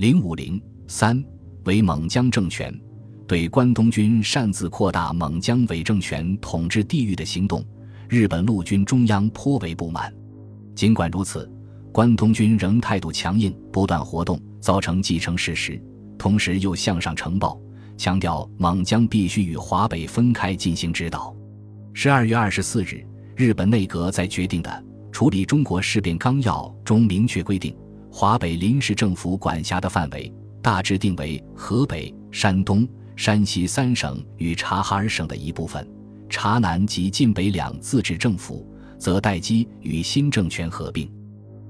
零五零三为蒙江政权，对关东军擅自扩大蒙江伪政权统治地域的行动，日本陆军中央颇为不满。尽管如此，关东军仍态度强硬，不断活动，造成既成事实。同时又向上呈报，强调蒙江必须与华北分开进行指导。十二月二十四日，日本内阁在决定的《处理中国事变纲要》中明确规定，华北临时政府管辖的范围大致定为河北、山东、山西三省与察哈尔省的一部分，察南及晋北两自治政府则待机与新政权合并。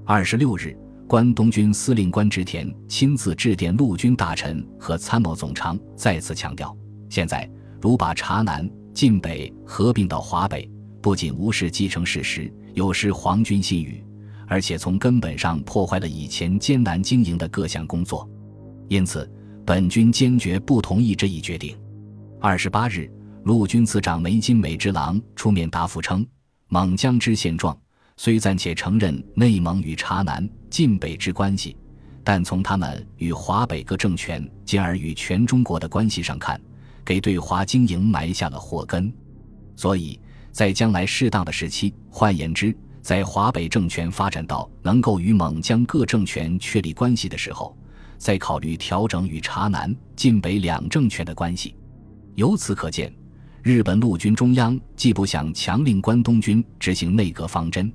二十六日，关东军司令官植田亲自致电陆军大臣和参谋总长，再次强调：现在如把察南。晋北合并到华北，不仅无视继承事实，有失皇军信誉，而且从根本上破坏了以前艰难经营的各项工作。因此，本军坚决不同意这一决定。二十八日，陆军次长梅津美之郎出面答复称：“蒙江之现状，虽暂且承认内蒙与察南、晋北之关系，但从他们与华北各政权，进而与全中国的关系上看。”给对华经营埋下了祸根，所以在将来适当的时期，换言之，在华北政权发展到能够与蒙江各政权确立关系的时候，再考虑调整与察南、晋北两政权的关系。由此可见，日本陆军中央既不想强令关东军执行内阁方针，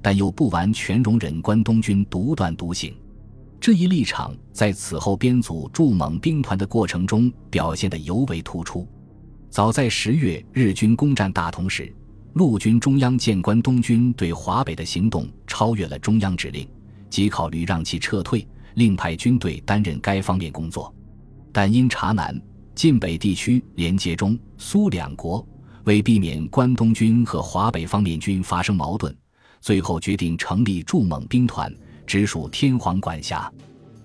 但又不完全容忍关东军独断独行。这一立场在此后编组驻蒙兵团的过程中表现得尤为突出。早在十月日军攻占大同时，陆军中央见关东军对华北的行动超越了中央指令，即考虑让其撤退，另派军队担任该方面工作。但因察南、晋北地区连接中苏两国，为避免关东军和华北方面军发生矛盾，最后决定成立驻蒙兵团。直属天皇管辖。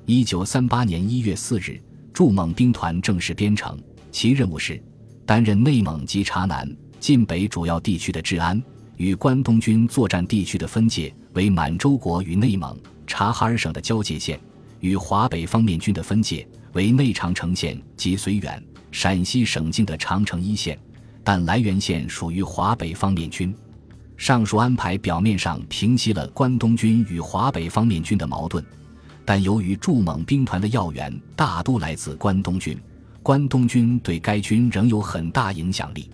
一九三八年一月四日，驻蒙兵团正式编成，其任务是担任内蒙及察南、晋北主要地区的治安，与关东军作战地区的分界为满洲国与内蒙、察哈尔省的交界线，与华北方面军的分界为内长城线及绥远、陕西省境的长城一线，但涞源县属于华北方面军。上述安排表面上平息了关东军与华北方面军的矛盾，但由于驻蒙兵团的要员大都来自关东军，关东军对该军仍有很大影响力。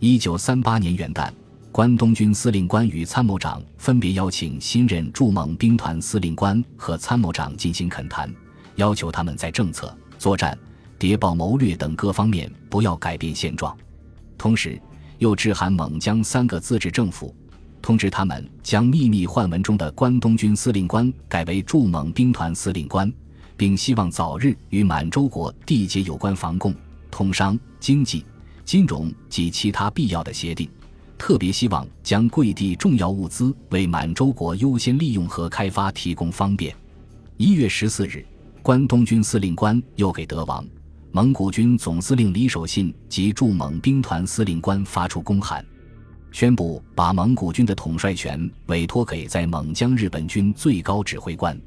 一九三八年元旦，关东军司令官与参谋长分别邀请新任驻蒙兵团司令官和参谋长进行恳谈，要求他们在政策、作战、谍报谋略等各方面不要改变现状，同时。又致函蒙江三个自治政府，通知他们将秘密换文中的关东军司令官改为驻蒙兵团司令官，并希望早日与满洲国缔结有关防共、通商、经济、金融及其他必要的协定。特别希望将贵地重要物资为满洲国优先利用和开发提供方便。一月十四日，关东军司令官又给德王。蒙古军总司令李守信及驻蒙兵团司令官发出公函，宣布把蒙古军的统帅权委托给在蒙江日本军最高指挥官。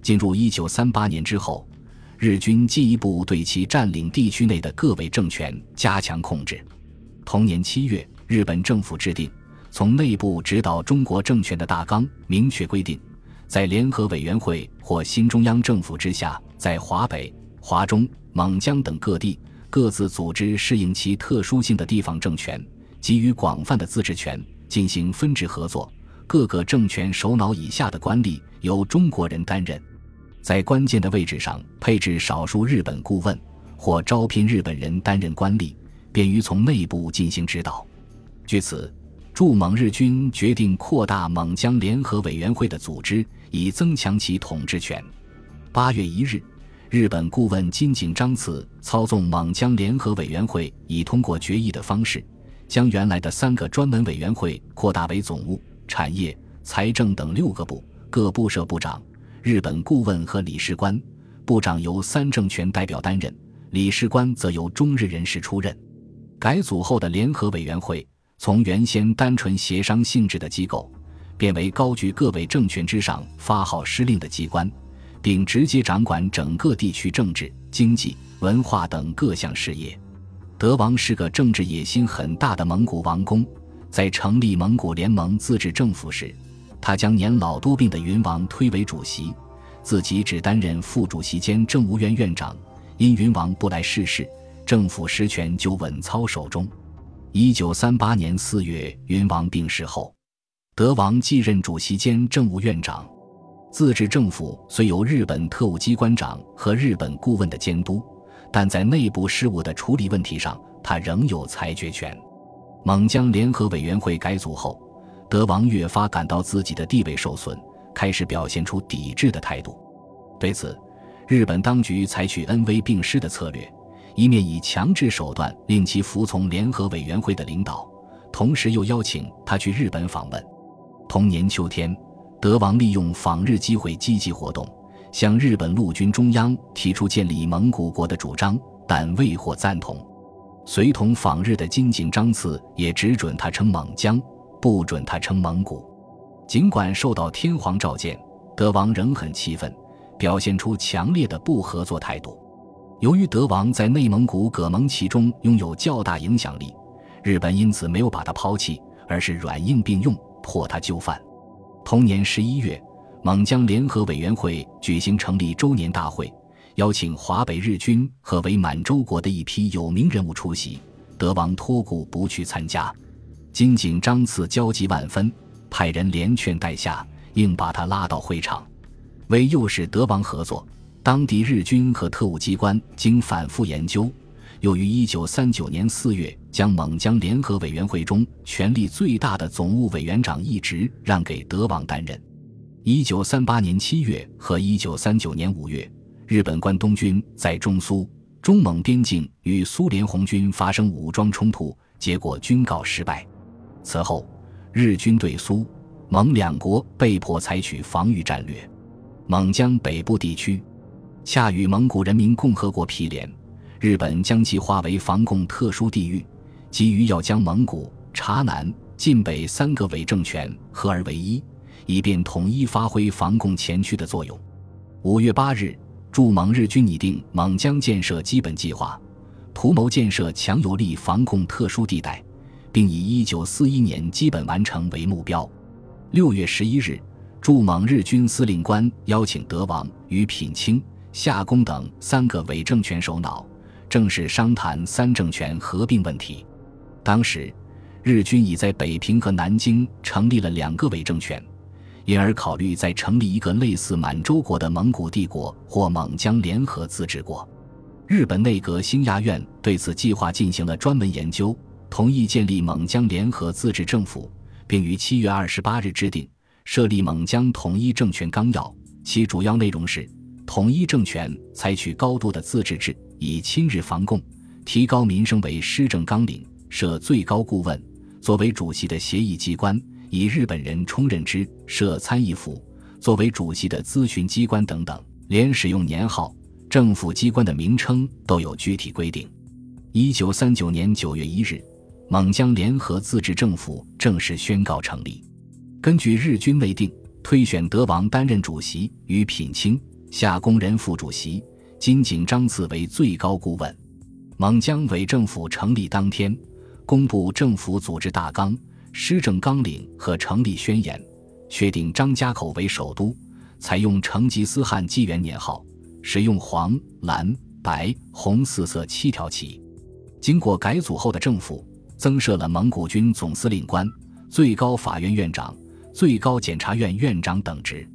进入一九三八年之后，日军进一步对其占领地区内的各位政权加强控制。同年七月，日本政府制定从内部指导中国政权的大纲，明确规定，在联合委员会或新中央政府之下，在华北、华中。蒙江等各地各自组织适应其特殊性的地方政权，给予广泛的自治权，进行分治合作。各个政权首脑以下的官吏由中国人担任，在关键的位置上配置少数日本顾问，或招聘日本人担任官吏，便于从内部进行指导。据此，驻蒙日军决定扩大蒙江联合委员会的组织，以增强其统治权。八月一日。日本顾问金井章次操纵蒙江联合委员会，以通过决议的方式，将原来的三个专门委员会扩大为总务、产业、财政等六个部，各部设部长、日本顾问和理事官。部长由三政权代表担任，理事官则由中日人士出任。改组后的联合委员会，从原先单纯协商性质的机构，变为高居各位政权之上、发号施令的机关。并直接掌管整个地区政治、经济、文化等各项事业。德王是个政治野心很大的蒙古王公，在成立蒙古联盟自治政府时，他将年老多病的云王推为主席，自己只担任副主席兼政务院院长。因云王不来世事，政府实权就稳操手中。一九三八年四月，云王病逝后，德王继任主席兼政务院长。自治政府虽有日本特务机关长和日本顾问的监督，但在内部事务的处理问题上，他仍有裁决权。蒙江联合委员会改组后，德王越发感到自己的地位受损，开始表现出抵制的态度。对此，日本当局采取恩威并施的策略，一面以强制手段令其服从联合委员会的领导，同时又邀请他去日本访问。同年秋天。德王利用访日机会积极活动，向日本陆军中央提出建立蒙古国的主张，但未获赞同。随同访日的金井章次也只准他称蒙江，不准他称蒙古。尽管受到天皇召见，德王仍很气愤，表现出强烈的不合作态度。由于德王在内蒙古葛蒙旗中拥有较大影响力，日本因此没有把他抛弃，而是软硬并用，迫他就范。同年十一月，蒙江联合委员会举行成立周年大会，邀请华北日军和伪满洲国的一批有名人物出席。德王托故不去参加，金井章次焦急万分，派人连劝带吓，硬把他拉到会场。为诱使德王合作，当地日军和特务机关经反复研究，又于一九三九年四月。将蒙江联合委员会中权力最大的总务委员长一职让给德王担任。一九三八年七月和一九三九年五月，日本关东军在中苏、中蒙边境与苏联红军发生武装冲突，结果均告失败。此后，日军对苏、蒙两国被迫采取防御战略。蒙江北部地区恰与蒙古人民共和国毗连，日本将其划为防共特殊地域。急于要将蒙古、察南、晋北三个伪政权合而为一，以便统一发挥防共前驱的作用。五月八日，驻蒙日军拟定蒙江建设基本计划，图谋建设强有力防共特殊地带，并以一九四一年基本完成为目标。六月十一日，驻蒙日军司令官邀请德王与品清、夏宫等三个伪政权首脑，正式商谈三政权合并问题。当时，日军已在北平和南京成立了两个伪政权，因而考虑再成立一个类似满洲国的蒙古帝国或蒙疆联合自治国。日本内阁兴亚院对此计划进行了专门研究，同意建立蒙江联合自治政府，并于七月二十八日制定设立蒙江统一政权纲要。其主要内容是：统一政权采取高度的自治制，以亲日防共、提高民生为施政纲领。设最高顾问作为主席的协议机关，以日本人充任之；设参议府作为主席的咨询机关等等，连使用年号、政府机关的名称都有具体规定。一九三九年九月一日，蒙江联合自治政府正式宣告成立。根据日军内定，推选德王担任主席，与品清、夏宫任副主席，金井章次为最高顾问。蒙江伪政府成立当天。公布政府组织大纲、施政纲领和成立宣言，确定张家口为首都，采用成吉思汗纪元年号，使用黄、蓝、白、红四色七条旗。经过改组后的政府，增设了蒙古军总司令官、最高法院院长、最高检察院院长等职。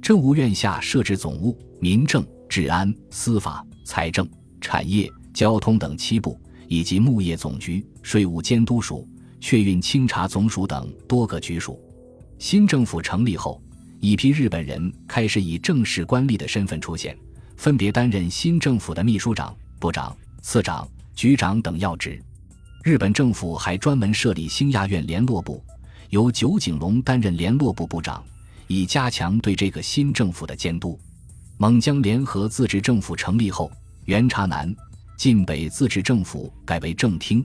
政务院下设置总务、民政、治安、司法、财政、产业、交通等七部。以及牧业总局、税务监督署、确运清查总署等多个局署。新政府成立后，一批日本人开始以正式官吏的身份出现，分别担任新政府的秘书长、部长、次长、局长等要职。日本政府还专门设立兴亚院联络部，由酒井隆担任联络部部长，以加强对这个新政府的监督。蒙江联合自治政府成立后，原察南。晋北自治政府改为正厅，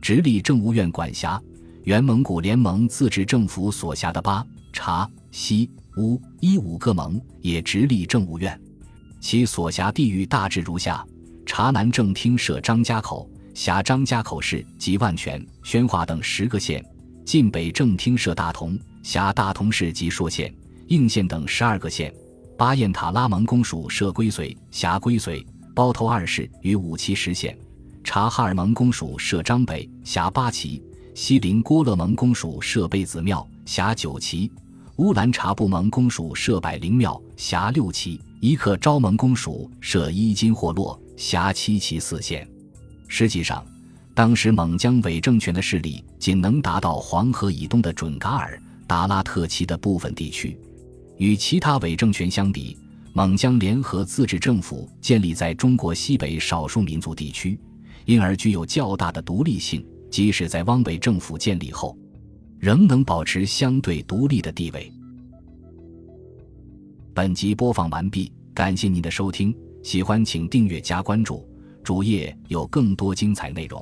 直隶政务院管辖；原蒙古联盟自治政府所辖的巴、察、西、乌、伊五个盟也直隶政务院。其所辖地域大致如下：察南正厅设张家口，辖张家口市及万全、宣化等十个县；晋北正厅设大同，辖大同市及朔县、应县等十二个县；巴彦塔拉盟公署设归绥，辖归绥、包头二市与五旗十县；察哈尔盟公署设张北，辖八旗；锡林郭勒盟公署设贝子庙，辖九旗；乌兰察布盟公署设百灵庙，辖六旗；伊克昭盟公署设伊金霍洛，辖七旗四县。实际上，当时蒙疆伪政权的势力仅能达到黄河以东的准噶尔、达拉特旗的部分地区。与其他伪政权相比，蒙疆联合自治政府建立在中国西北少数民族地区，因而具有较大的独立性。即使在汪伪政府建立后，仍能保持相对独立的地位。本集播放完毕，感谢您的收听，喜欢请订阅加关注。主页有更多精彩内容。